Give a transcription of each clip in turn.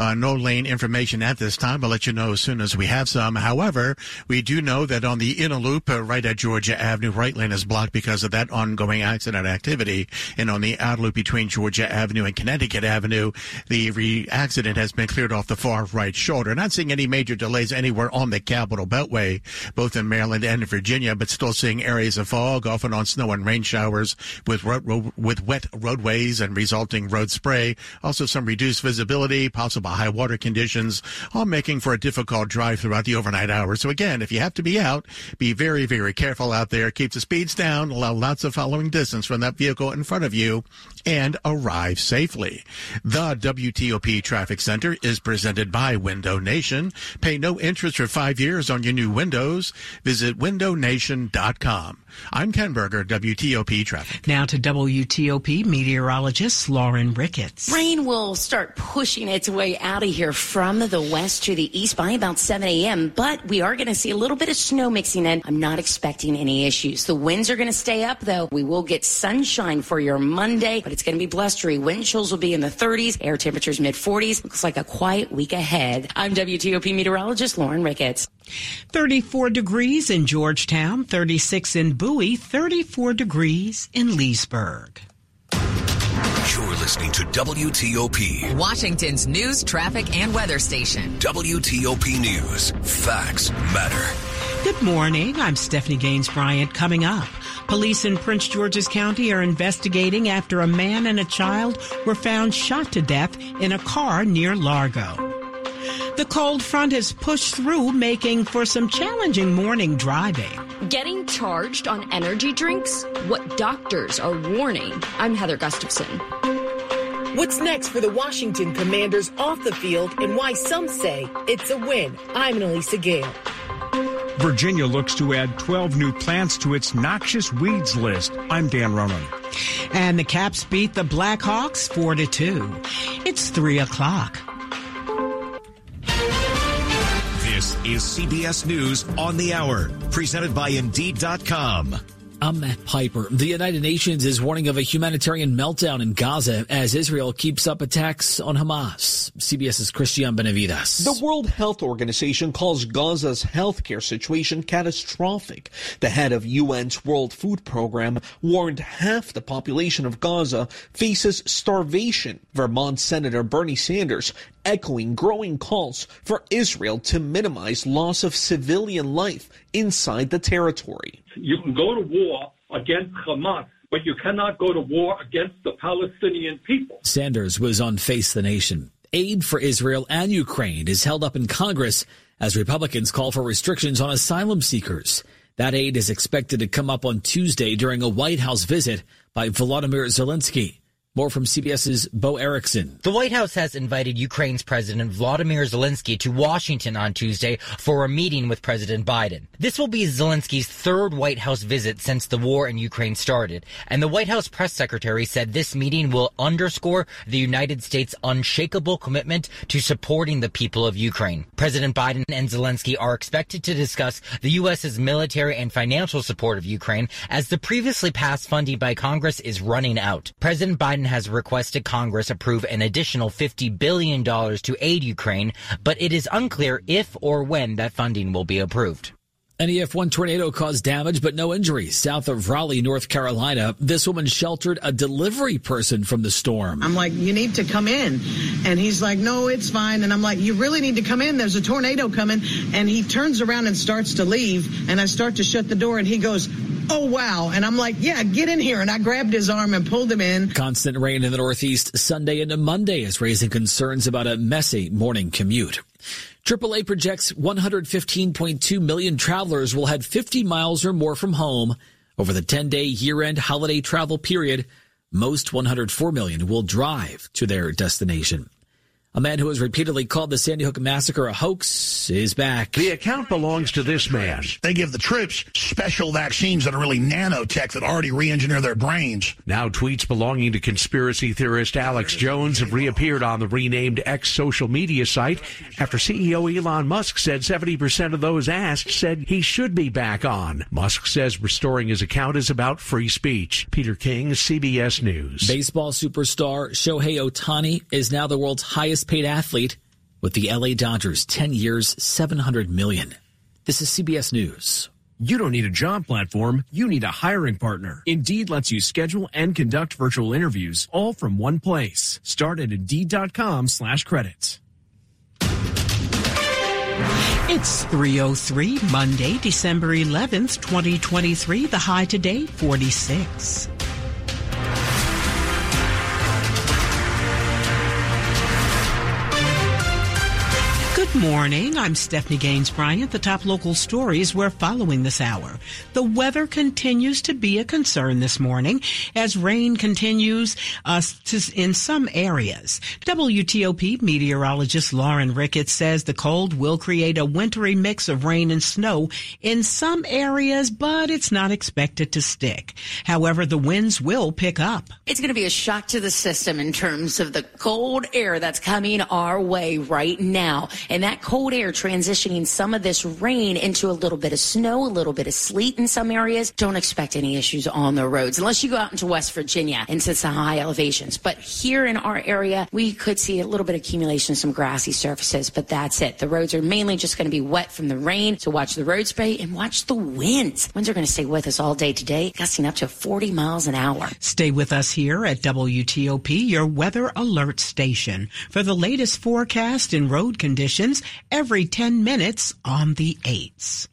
Uh, no lane information at this time. I'll let you know as soon as we have some. However, we do know that on the inner loop, uh, right at Georgia Avenue, right lane is blocked because of that ongoing accident activity. And on the outer loop between Georgia Avenue and Connecticut Avenue, the re- accident has been cleared off the far right shoulder. Not seeing any major delays anywhere on the Capital Beltway, both in Maryland and Virginia, but still seeing areas of fog, often on snow and rain showers with ro- ro- with wet roadways and resulting road spray. Also some reduced visibility, possible Uh, high water conditions, all making for a difficult drive throughout the overnight hours. So again, if you have to be out, be very, very careful out there. Keep the speeds down, allow lots of following distance from that vehicle in front of you, and arrive safely. The WTOP Traffic Center is presented by Window Nation. Pay no interest for five years on your new windows. Visit windownation.com. I'm Ken Berger, WTOP Traffic. Now to WTOP meteorologist Lauren Ricketts. Rain will start pushing its way out of here from the west to the east by about 7 a.m., but we are going to see a little bit of snow mixing in. I'm not expecting any issues. The winds are going to stay up, though. We will get sunshine for your Monday, but it's going to be blustery. Wind chills will be in the 30s, air temperatures mid 40s. Looks like a quiet week ahead. I'm WTOP meteorologist Lauren Ricketts. 34 degrees in Georgetown, 36 in Bowie, 34 degrees in Leesburg. You're listening to WTOP, Washington's news, traffic, and weather station. WTOP News. Facts matter. Good morning. I'm Stephanie Gaines Bryant. Coming up, police in Prince George's County are investigating after a man and a child were found shot to death in a car near Largo. The cold front has pushed through, making for some challenging morning driving. Getting charged on energy drinks? What doctors are warning. I'm Heather Gustafson. What's next for the Washington Commanders off the field and why some say it's a win? I'm Elisa Gale. Virginia looks to add 12 new plants to its noxious weeds list. I'm Dan Ronan. And the Caps beat the Blackhawks 4 to 2. It's 3 o'clock. Is CBS News on the Hour, presented by Indeed.com. I'm Matt Piper. The United Nations is warning of a humanitarian meltdown in Gaza as Israel keeps up attacks on Hamas. CBS's Christian Benavides. The World Health Organization calls Gaza's healthcare situation catastrophic. The head of UN's World Food Program warned half the population of Gaza faces starvation. Vermont Senator Bernie Sanders echoing growing calls for Israel to minimize loss of civilian life inside the territory. You can go to war against Hamas, but you cannot go to war against the Palestinian people. Sanders was on Face the Nation. Aid for Israel and Ukraine is held up in Congress as Republicans call for restrictions on asylum seekers. That aid is expected to come up on Tuesday during a White House visit by Volodymyr Zelensky. More from CBS's Bo Erickson. The White House has invited Ukraine's President Vladimir Zelensky to Washington on Tuesday for a meeting with President Biden. This will be Zelensky's third White House visit since the war in Ukraine started, and the White House press secretary said this meeting will underscore the United States' unshakable commitment to supporting the people of Ukraine. President Biden and Zelensky are expected to discuss the U.S.'s military and financial support of Ukraine as the previously passed funding by Congress is running out. President Biden has requested Congress approve an additional $50 billion to aid Ukraine, but it is unclear if or when that funding will be approved. An EF1 tornado caused damage but no injuries south of Raleigh, North Carolina. This woman sheltered a delivery person from the storm. I'm like, you need to come in. And he's like, no, it's fine. And I'm like, you really need to come in. There's a tornado coming. And he turns around and starts to leave. And I start to shut the door and he goes, oh, wow. And I'm like, yeah, get in here. And I grabbed his arm and pulled him in. Constant rain in the Northeast Sunday into Monday is raising concerns about a messy morning commute. AAA projects 115.2 million travelers will head 50 miles or more from home over the 10 day year end holiday travel period. Most 104 million will drive to their destination. A man who has repeatedly called the Sandy Hook massacre a hoax is back. The account belongs to this man. They give the troops special vaccines that are really nanotech that already re-engineer their brains. Now tweets belonging to conspiracy theorist Alex Jones have reappeared on the renamed X social media site after CEO Elon Musk said 70% of those asked said he should be back on. Musk says restoring his account is about free speech. Peter King, CBS News. Baseball superstar Shohei Ohtani is now the world's highest paid athlete with the LA Dodgers 10 years, 700 million. This is CBS News. You don't need a job platform, you need a hiring partner. Indeed lets you schedule and conduct virtual interviews all from one place. Start at Indeed.com slash credits. It's 303 Monday, December 11th, 2023. The high today, 46. Good morning. I'm Stephanie Gaines Bryant. The top local stories we're following this hour. The weather continues to be a concern this morning as rain continues uh, to, in some areas. WTOP meteorologist Lauren Ricketts says the cold will create a wintry mix of rain and snow in some areas, but it's not expected to stick. However, the winds will pick up. It's going to be a shock to the system in terms of the cold air that's coming our way right now. And that cold air transitioning some of this rain into a little bit of snow, a little bit of sleet in some areas. Don't expect any issues on the roads unless you go out into West Virginia into some high elevations. But here in our area, we could see a little bit of accumulation, some grassy surfaces, but that's it. The roads are mainly just going to be wet from the rain. So watch the road spray and watch the winds. Winds are going to stay with us all day today, gusting up to 40 miles an hour. Stay with us here at WTOP, your weather alert station for the latest forecast and road conditions every 10 minutes on the 8s.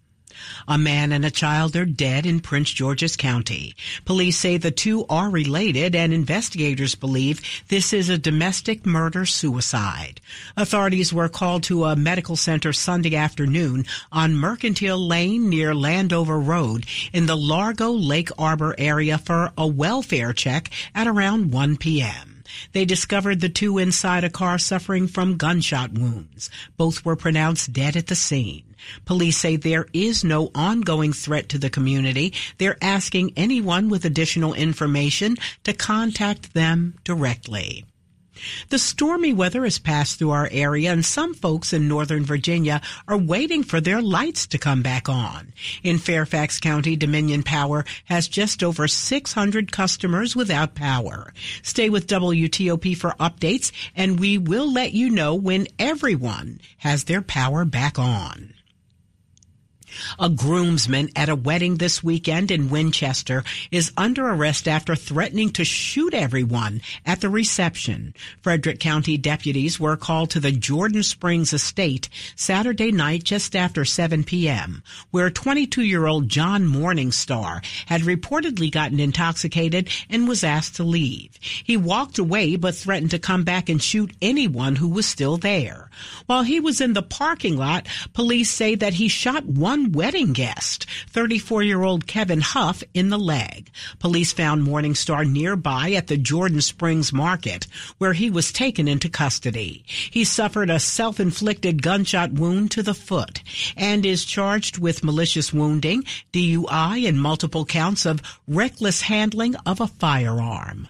A man and a child are dead in Prince George's County. Police say the two are related and investigators believe this is a domestic murder suicide. Authorities were called to a medical center Sunday afternoon on Mercantile Lane near Landover Road in the Largo Lake Arbor area for a welfare check at around 1 p.m. They discovered the two inside a car suffering from gunshot wounds. Both were pronounced dead at the scene. Police say there is no ongoing threat to the community. They're asking anyone with additional information to contact them directly. The stormy weather has passed through our area and some folks in Northern Virginia are waiting for their lights to come back on. In Fairfax County, Dominion Power has just over 600 customers without power. Stay with WTOP for updates and we will let you know when everyone has their power back on. A groomsman at a wedding this weekend in Winchester is under arrest after threatening to shoot everyone at the reception. Frederick County deputies were called to the Jordan Springs estate Saturday night just after 7 p.m., where 22-year-old John Morningstar had reportedly gotten intoxicated and was asked to leave. He walked away but threatened to come back and shoot anyone who was still there. While he was in the parking lot, police say that he shot one wedding guest, 34 year old Kevin Huff, in the leg. Police found Morningstar nearby at the Jordan Springs Market, where he was taken into custody. He suffered a self inflicted gunshot wound to the foot and is charged with malicious wounding, DUI, and multiple counts of reckless handling of a firearm.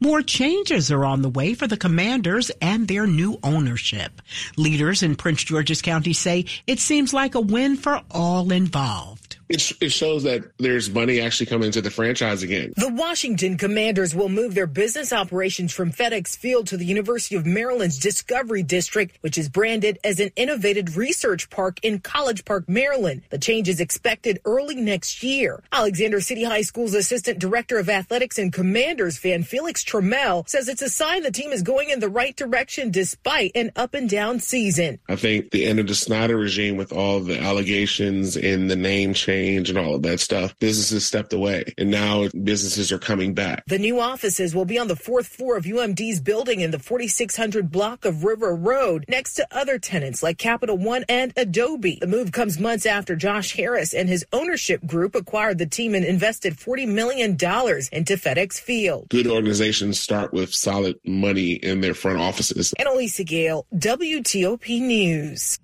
More changes are on the way for the commanders and their new ownership. Leaders in Prince George's County say it seems like a win for all involved. It, it, shows that there's money actually coming into the franchise again. The Washington Commanders will move their business operations from FedEx Field to the University of Maryland's Discovery District, which is branded as an innovative research park in College Park, Maryland. The change is expected early next year. Alexandria City High School's Assistant Director of Athletics and Commanders fan Felix Trammell says it's a sign the team is going in the right direction despite an up and down season. I think the end of the Snyder regime with all the allegations and the name change change and all of that stuff, businesses stepped away and now businesses are coming back. The new offices will be on the fourth floor of UMD's building in the 4600 block of River Road next to other tenants like Capital One and Adobe. The move comes months after Josh Harris and his ownership group acquired the team and invested $40 million into FedEx Field. Good organizations start with solid money in their front offices. Annalisa Gale, WTOP News.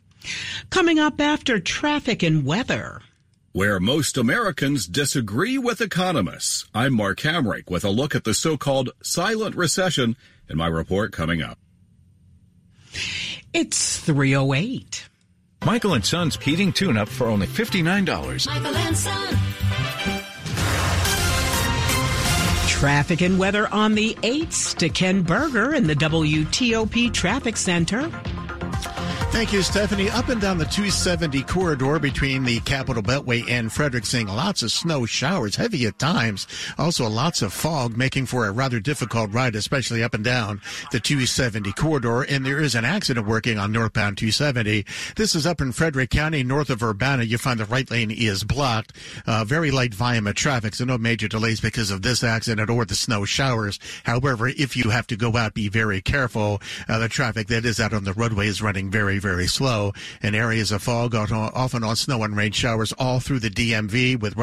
Coming up after traffic and weather. Where most Americans disagree with economists. I'm Mark Hamrick with a look at the so-called silent recession in my report coming up. It's 308. Michael and Son's heating tune-up for only $59. Michael and Son. Traffic and weather on the 8s to Ken Berger in the WTOP Traffic Center. Thank you, Stephanie. Up and down the 270 corridor between the Capital Beltway and Frederick, seeing lots of snow showers, heavy at times. Also, lots of fog, making for a rather difficult ride, especially up and down the 270 corridor. And there is an accident working on northbound 270. This is up in Frederick County, north of Urbana. You find the right lane is blocked. Uh, very light volume of traffic, so no major delays because of this accident or the snow showers. However, if you have to go out, be very careful. Uh, the traffic that is out on the roadway is running very, very slow, and areas of fog often on snow and rain showers all through the DMV with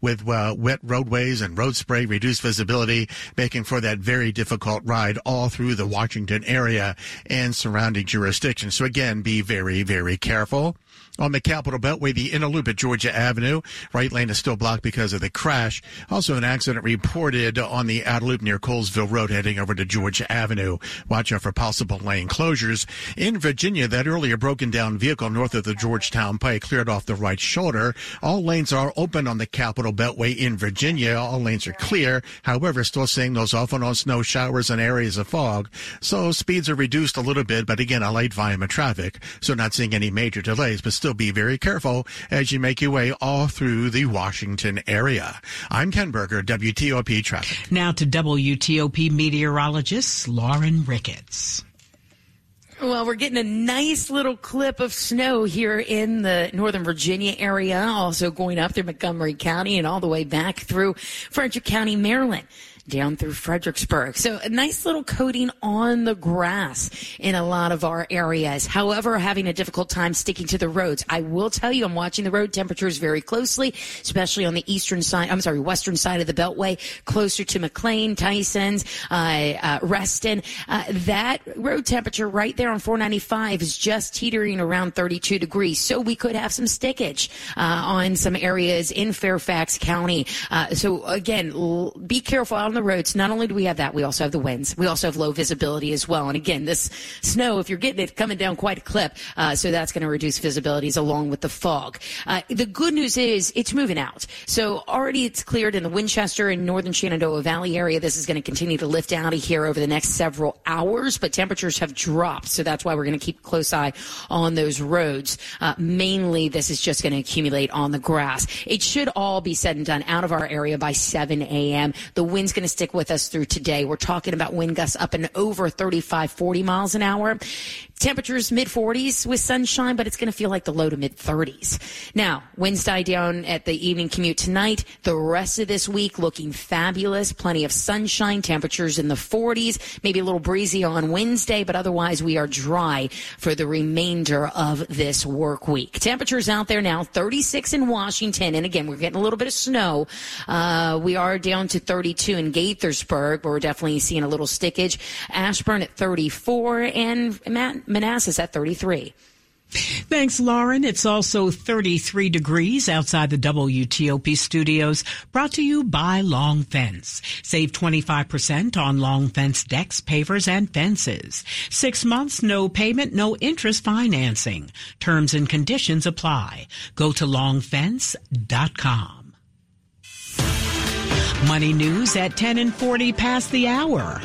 with uh, wet roadways and road spray, reduced visibility, making for that very difficult ride all through the Washington area and surrounding jurisdictions. So again, be very, very careful on the Capital Beltway, the inner loop at Georgia Avenue. Right lane is still blocked because of the crash. Also, an accident reported on the outer loop near Colesville Road heading over to Georgia Avenue. Watch out for possible lane closures. In Virginia, that earlier broken down vehicle north of the Georgetown Pike cleared off the right shoulder. All lanes are open on the Capital Beltway in Virginia. All lanes are clear. However, still seeing those often on snow showers and areas of fog. So speeds are reduced a little bit, but again, a light volume of traffic. So not seeing any major delays, but still be very careful as you make your way all through the Washington area. I'm Ken Berger, WTOP Traffic. Now to WTOP meteorologist Lauren Ricketts. Well, we're getting a nice little clip of snow here in the Northern Virginia area, also going up through Montgomery County and all the way back through Frederick County, Maryland down through Fredericksburg. So a nice little coating on the grass in a lot of our areas. However, having a difficult time sticking to the roads. I will tell you, I'm watching the road temperatures very closely, especially on the eastern side, I'm sorry, western side of the Beltway, closer to McLean, Tysons, uh, uh, Reston. Uh, that road temperature right there on 495 is just teetering around 32 degrees. So we could have some stickage uh, on some areas in Fairfax County. Uh, so again, l- be careful out on the roads. Not only do we have that, we also have the winds. We also have low visibility as well. And again, this snow, if you're getting it coming down quite a clip, uh, so that's going to reduce visibilities along with the fog. Uh, the good news is it's moving out. So already it's cleared in the Winchester and northern Shenandoah Valley area. This is going to continue to lift out of here over the next several hours, but temperatures have dropped. So that's why we're going to keep close eye on those roads. Uh, mainly, this is just going to accumulate on the grass. It should all be said and done out of our area by 7 a.m. The wind's going to stick with us through today. We're talking about wind gusts up and over 35, 40 miles an hour. Temperatures mid 40s with sunshine, but it's going to feel like the low to mid 30s. Now, winds die down at the evening commute tonight. The rest of this week looking fabulous. Plenty of sunshine, temperatures in the 40s, maybe a little breezy on Wednesday, but otherwise we are dry for the remainder of this work week. Temperatures out there now 36 in Washington. And again, we're getting a little bit of snow. Uh, we are down to 32 in Gaithersburg, where we're definitely seeing a little stickage. Ashburn at 34 and Matt, Manassas at 33. Thanks, Lauren. It's also 33 degrees outside the WTOP studios, brought to you by Long Fence. Save 25% on Long Fence decks, pavers, and fences. Six months, no payment, no interest financing. Terms and conditions apply. Go to longfence.com. Money news at 10 and 40 past the hour.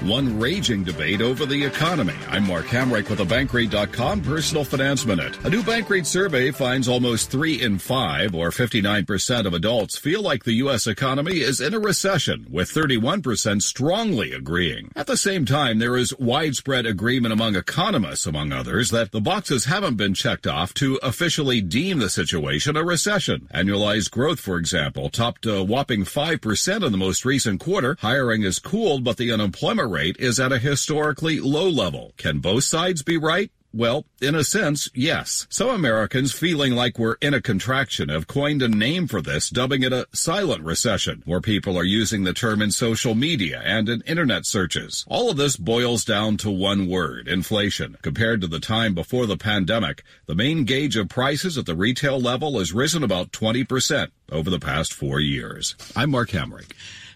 One raging debate over the economy. I'm Mark Hamrick with the Bankrate.com Personal Finance Minute. A new Bankrate survey finds almost three in five, or 59% of adults, feel like the U.S. economy is in a recession, with 31% strongly agreeing. At the same time, there is widespread agreement among economists, among others, that the boxes haven't been checked off to officially deem the situation a recession. Annualized growth, for example, topped a whopping 5% in the most recent quarter. Hiring is cooled, but the unemployment rate is at a historically low level. Can both sides be right? Well, in a sense, yes. Some Americans feeling like we're in a contraction have coined a name for this, dubbing it a silent recession. More people are using the term in social media and in internet searches. All of this boils down to one word, inflation. Compared to the time before the pandemic, the main gauge of prices at the retail level has risen about 20% over the past four years. I'm Mark Hamrick.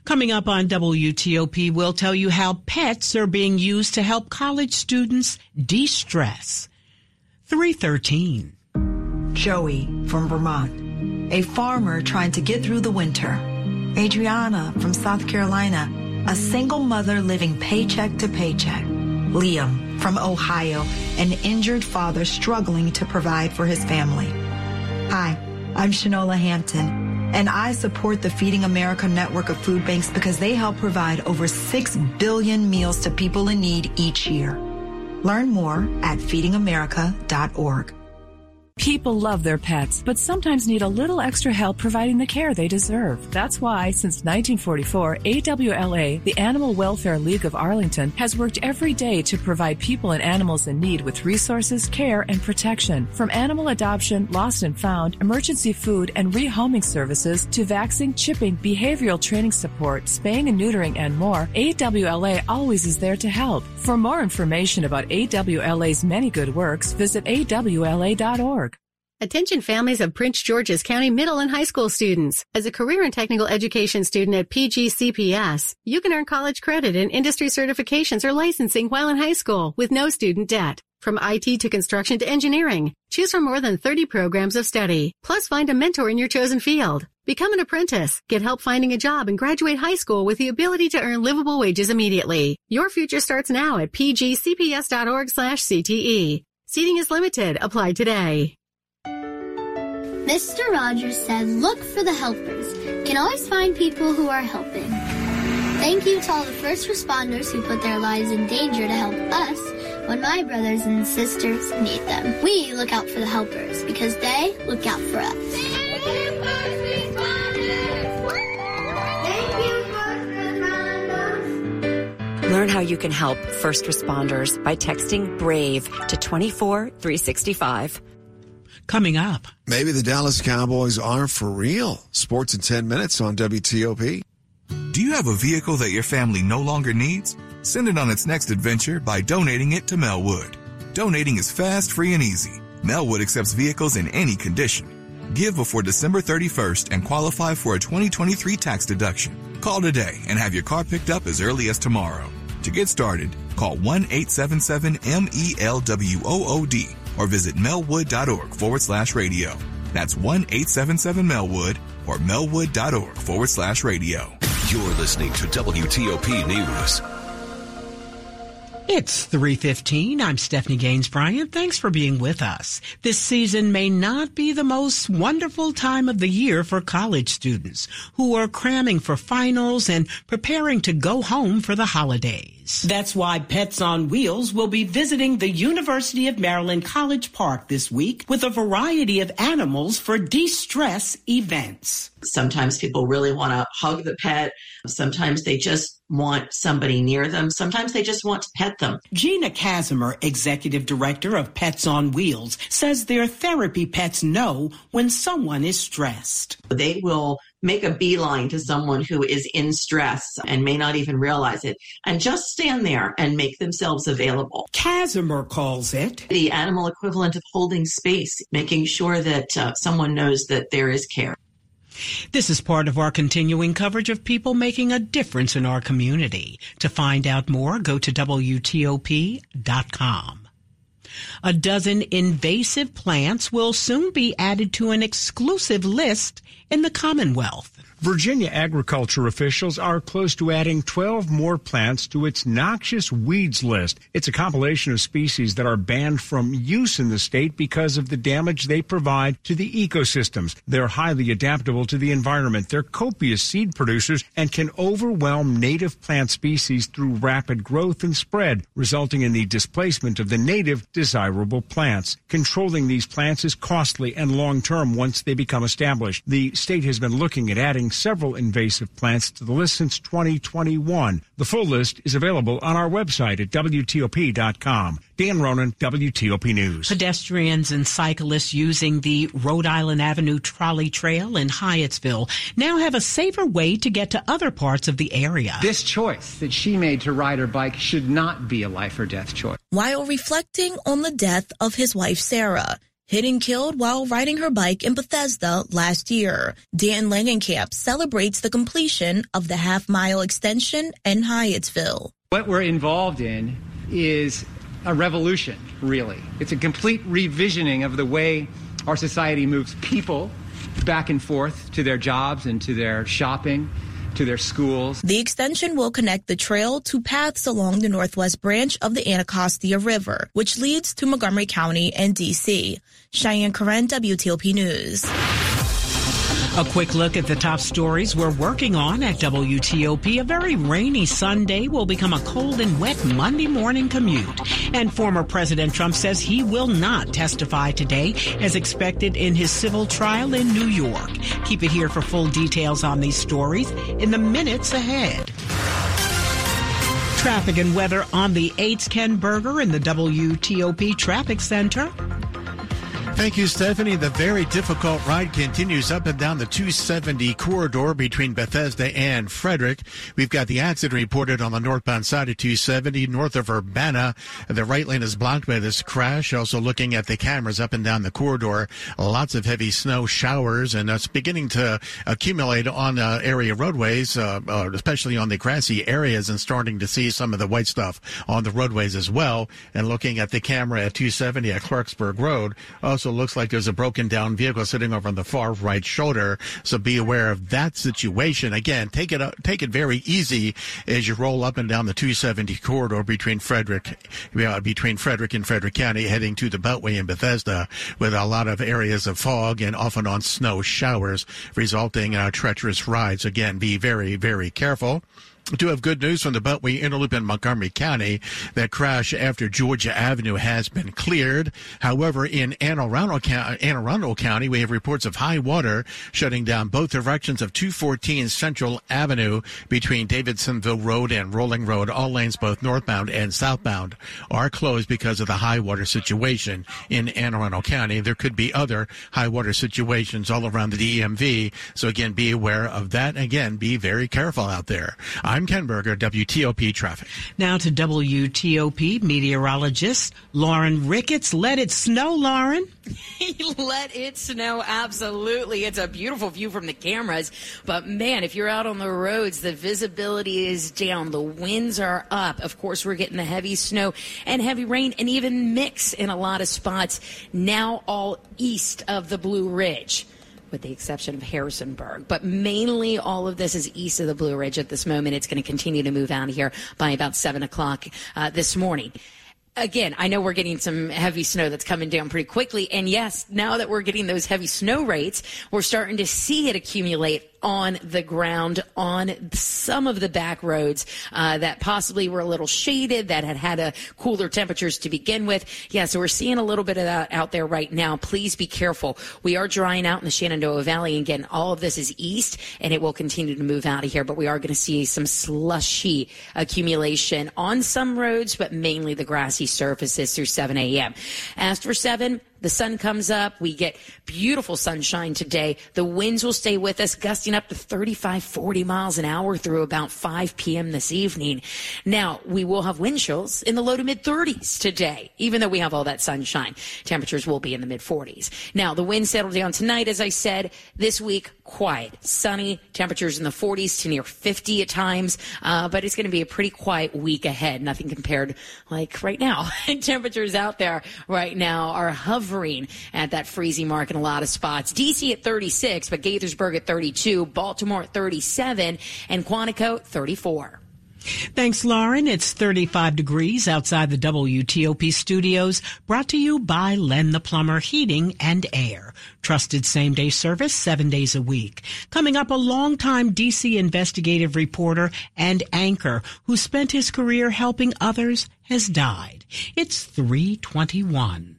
Coming up on WTOP, we'll tell you how pets are being used to help college students de-stress. 313. Joey from Vermont, a farmer trying to get through the winter. Adriana from South Carolina, a single mother living paycheck to paycheck. Liam from Ohio, an injured father struggling to provide for his family. Hi, I'm Shanola Hampton and I support the Feeding America network of food banks because they help provide over 6 billion meals to people in need each year. Learn more at feedingamerica.org. People love their pets, but sometimes need a little extra help providing the care they deserve. That's why, since 1944, AWLA, the Animal Welfare League of Arlington, has worked every day to provide people and animals in need with resources, care, and protection. From animal adoption, lost and found, emergency food, and rehoming services to vaccine, chipping, behavioral training support, spaying and neutering, and more, AWLA always is there to help. For more information about AWLA's many good works, visit awla.org. Attention families of Prince George's County middle and high school students. As a career and technical education student at PGCPS, you can earn college credit and industry certifications or licensing while in high school with no student debt. From IT to construction to engineering, choose from more than 30 programs of study. Plus find a mentor in your chosen field. Become an apprentice, get help finding a job, and graduate high school with the ability to earn livable wages immediately. Your future starts now at pgcps.org slash CTE. Seating is limited. Apply today. Mr. Rogers said, look for the helpers. You can always find people who are helping. Thank you to all the first responders who put their lives in danger to help us when my brothers and sisters need them. We look out for the helpers because they look out for us. Learn how you can help first responders by texting BRAVE to 24365. Coming up. Maybe the Dallas Cowboys are for real. Sports in 10 minutes on WTOP. Do you have a vehicle that your family no longer needs? Send it on its next adventure by donating it to Melwood. Donating is fast, free, and easy. Melwood accepts vehicles in any condition. Give before December 31st and qualify for a 2023 tax deduction. Call today and have your car picked up as early as tomorrow. To get started, call 1-877-MELWOOD or visit melwood.org forward slash radio. That's 1-877-MELWOOD or melwood.org forward slash radio. You're listening to WTOP News. It's 315. I'm Stephanie Gaines Bryant. Thanks for being with us. This season may not be the most wonderful time of the year for college students who are cramming for finals and preparing to go home for the holidays. That's why Pets on Wheels will be visiting the University of Maryland College Park this week with a variety of animals for de-stress events. Sometimes people really want to hug the pet. Sometimes they just want somebody near them. Sometimes they just want to pet them. Gina Casimir, executive director of Pets on Wheels, says their therapy pets know when someone is stressed. They will make a beeline to someone who is in stress and may not even realize it and just stand there and make themselves available. Casimir calls it the animal equivalent of holding space, making sure that uh, someone knows that there is care. This is part of our continuing coverage of people making a difference in our community. To find out more, go to WTOP.com. A dozen invasive plants will soon be added to an exclusive list in the Commonwealth. Virginia agriculture officials are close to adding 12 more plants to its noxious weeds list. It's a compilation of species that are banned from use in the state because of the damage they provide to the ecosystems. They're highly adaptable to the environment. They're copious seed producers and can overwhelm native plant species through rapid growth and spread, resulting in the displacement of the native desirable plants. Controlling these plants is costly and long term once they become established. The state has been looking at adding several invasive plants to the list since 2021. The full list is available on our website at WTOP.com. Dan Ronan, WTOP News. Pedestrians and cyclists using the Rhode Island Avenue Trolley Trail in Hyattsville now have a safer way to get to other parts of the area. This choice that she made to ride her bike should not be a life or death choice. While reflecting on the death of his wife, Sarah, hit and killed while riding her bike in Bethesda last year. Dan Langenkamp celebrates the completion of the half mile extension in Hyattsville. What we're involved in is a revolution, really. It's a complete revisioning of the way our society moves people back and forth to their jobs and to their shopping to their schools. The extension will connect the trail to paths along the northwest branch of the Anacostia River, which leads to Montgomery County and D.C. Cheyenne Corin, WTOP News. A quick look at the top stories we're working on at WTOP. A very rainy Sunday will become a cold and wet Monday morning commute. And former President Trump says he will not testify today as expected in his civil trial in New York. Keep it here for full details on these stories in the minutes ahead. Traffic and weather on the 8th Ken Berger in the WTOP Traffic Center. Thank you, Stephanie. The very difficult ride continues up and down the 270 corridor between Bethesda and Frederick. We've got the accident reported on the northbound side of 270 north of Urbana. The right lane is blocked by this crash. Also looking at the cameras up and down the corridor. Lots of heavy snow showers and it's beginning to accumulate on uh, area roadways, uh, uh, especially on the grassy areas and starting to see some of the white stuff on the roadways as well. And looking at the camera at 270 at Clarksburg Road. Also also looks like there's a broken down vehicle sitting over on the far right shoulder. So be aware of that situation. Again, take it take it very easy as you roll up and down the 270 corridor between Frederick uh, between Frederick and Frederick County, heading to the Beltway in Bethesda, with a lot of areas of fog and often on snow showers, resulting in treacherous rides. Again, be very very careful do have good news from the Beltway Inner Loop in Montgomery County. That crash after Georgia Avenue has been cleared. However, in Anne Arundel, Anne Arundel County, we have reports of high water shutting down both directions of 214 Central Avenue between Davidsonville Road and Rolling Road. All lanes, both northbound and southbound, are closed because of the high water situation in Anne Arundel County. There could be other high water situations all around the DMV. So again, be aware of that. Again, be very careful out there. I'm Ken Berger, WTOP Traffic. Now to WTOP meteorologist Lauren Ricketts. Let it snow, Lauren. Let it snow. Absolutely. It's a beautiful view from the cameras. But man, if you're out on the roads, the visibility is down. The winds are up. Of course, we're getting the heavy snow and heavy rain and even mix in a lot of spots now all east of the Blue Ridge with the exception of Harrisonburg. But mainly all of this is east of the Blue Ridge at this moment. It's going to continue to move out here by about 7 o'clock uh, this morning again, I know we're getting some heavy snow that's coming down pretty quickly. And yes, now that we're getting those heavy snow rates, we're starting to see it accumulate on the ground on some of the back roads uh, that possibly were a little shaded, that had had a cooler temperatures to begin with. Yeah, so we're seeing a little bit of that out there right now. Please be careful. We are drying out in the Shenandoah Valley. Again, all of this is east, and it will continue to move out of here. But we are going to see some slushy accumulation on some roads, but mainly the grassy surfaces through 7 a.m. As for 7, the sun comes up. We get beautiful sunshine today. The winds will stay with us, gusting up to 35, 40 miles an hour through about 5 p.m. this evening. Now, we will have wind chills in the low to mid 30s today, even though we have all that sunshine. Temperatures will be in the mid 40s. Now, the wind settle down tonight, as I said. This week, quiet. Sunny, temperatures in the 40s to near 50 at times, uh, but it's going to be a pretty quiet week ahead. Nothing compared like right now. temperatures out there right now are hovering at that freezing mark in a lot of spots. DC at 36, but Gaithersburg at 32, Baltimore at 37, and Quantico 34. Thanks, Lauren. It's 35 degrees outside the WTOP studios, brought to you by Len the Plumber Heating and Air. Trusted same day service seven days a week. Coming up, a longtime DC investigative reporter and anchor who spent his career helping others has died. It's 321.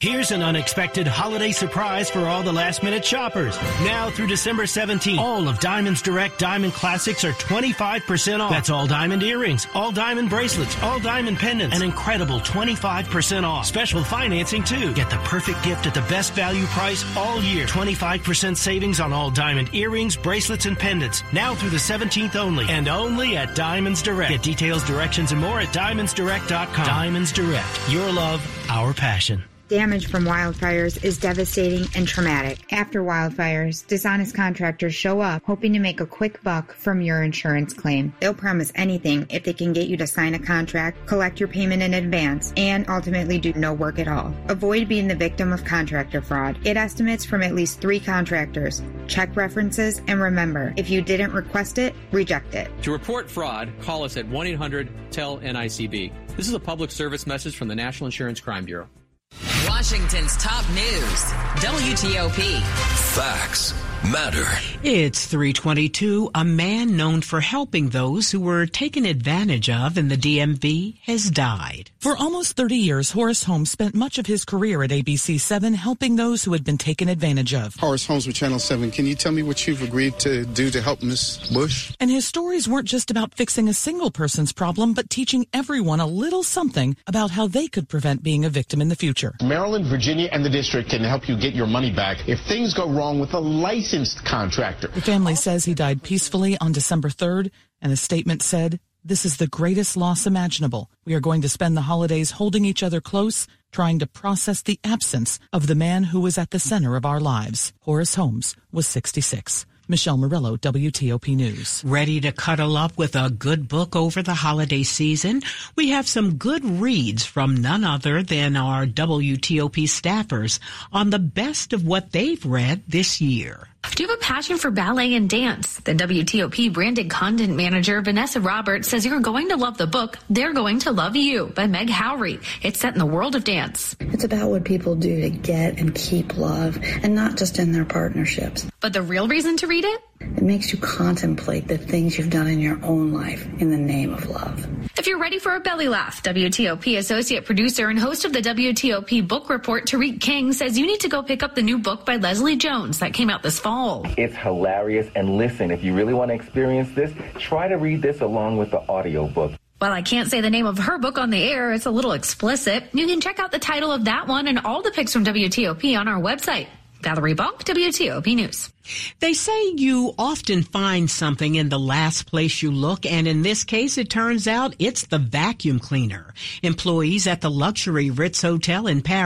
Here's an unexpected holiday surprise for all the last minute shoppers. Now through December 17th, all of Diamonds Direct Diamond Classics are 25% off. That's all diamond earrings, all diamond bracelets, all diamond pendants, an incredible 25% off. Special financing too. Get the perfect gift at the best value price all year. 25% savings on all diamond earrings, bracelets, and pendants. Now through the 17th only and only at Diamonds Direct. Get details, directions, and more at diamondsdirect.com. Diamonds Direct. Your love, our passion. Damage from wildfires is devastating and traumatic. After wildfires, dishonest contractors show up hoping to make a quick buck from your insurance claim. They'll promise anything if they can get you to sign a contract, collect your payment in advance, and ultimately do no work at all. Avoid being the victim of contractor fraud. Get estimates from at least three contractors. Check references and remember, if you didn't request it, reject it. To report fraud, call us at 1 800 TELL NICB. This is a public service message from the National Insurance Crime Bureau. Washington's top news, WTOP. Facts matter. It's 322. A man known for helping those who were taken advantage of in the DMV has died. For almost 30 years, Horace Holmes spent much of his career at ABC 7 helping those who had been taken advantage of. Horace Holmes with Channel 7. Can you tell me what you've agreed to do to help Miss Bush? And his stories weren't just about fixing a single person's problem, but teaching everyone a little something about how they could prevent being a victim in the future. Maryland, Virginia, and the district can help you get your money back if things go wrong with a licensed contractor. The family says he died peacefully on December 3rd, and a statement said, This is the greatest loss imaginable. We are going to spend the holidays holding each other close, trying to process the absence of the man who was at the center of our lives. Horace Holmes was 66. Michelle Murillo, WTOP News. Ready to cuddle up with a good book over the holiday season? We have some good reads from none other than our WTOP staffers on the best of what they've read this year. Do you have a passion for ballet and dance? The WTOP branded content manager Vanessa Roberts says you're going to love the book They're Going to Love You by Meg Howrey. It's set in the world of dance. It's about what people do to get and keep love and not just in their partnerships. But the real reason to read it? It makes you contemplate the things you've done in your own life in the name of love. If you're ready for a belly laugh, WTOP associate producer and host of the WTOP book report, Tariq King, says you need to go pick up the new book by Leslie Jones that came out this fall. It's hilarious. And listen, if you really want to experience this, try to read this along with the audiobook. While I can't say the name of her book on the air, it's a little explicit. You can check out the title of that one and all the picks from WTOP on our website. Valerie Bonk, WTOP News. They say you often find something in the last place you look, and in this case, it turns out it's the vacuum cleaner. Employees at the luxury Ritz Hotel in Paris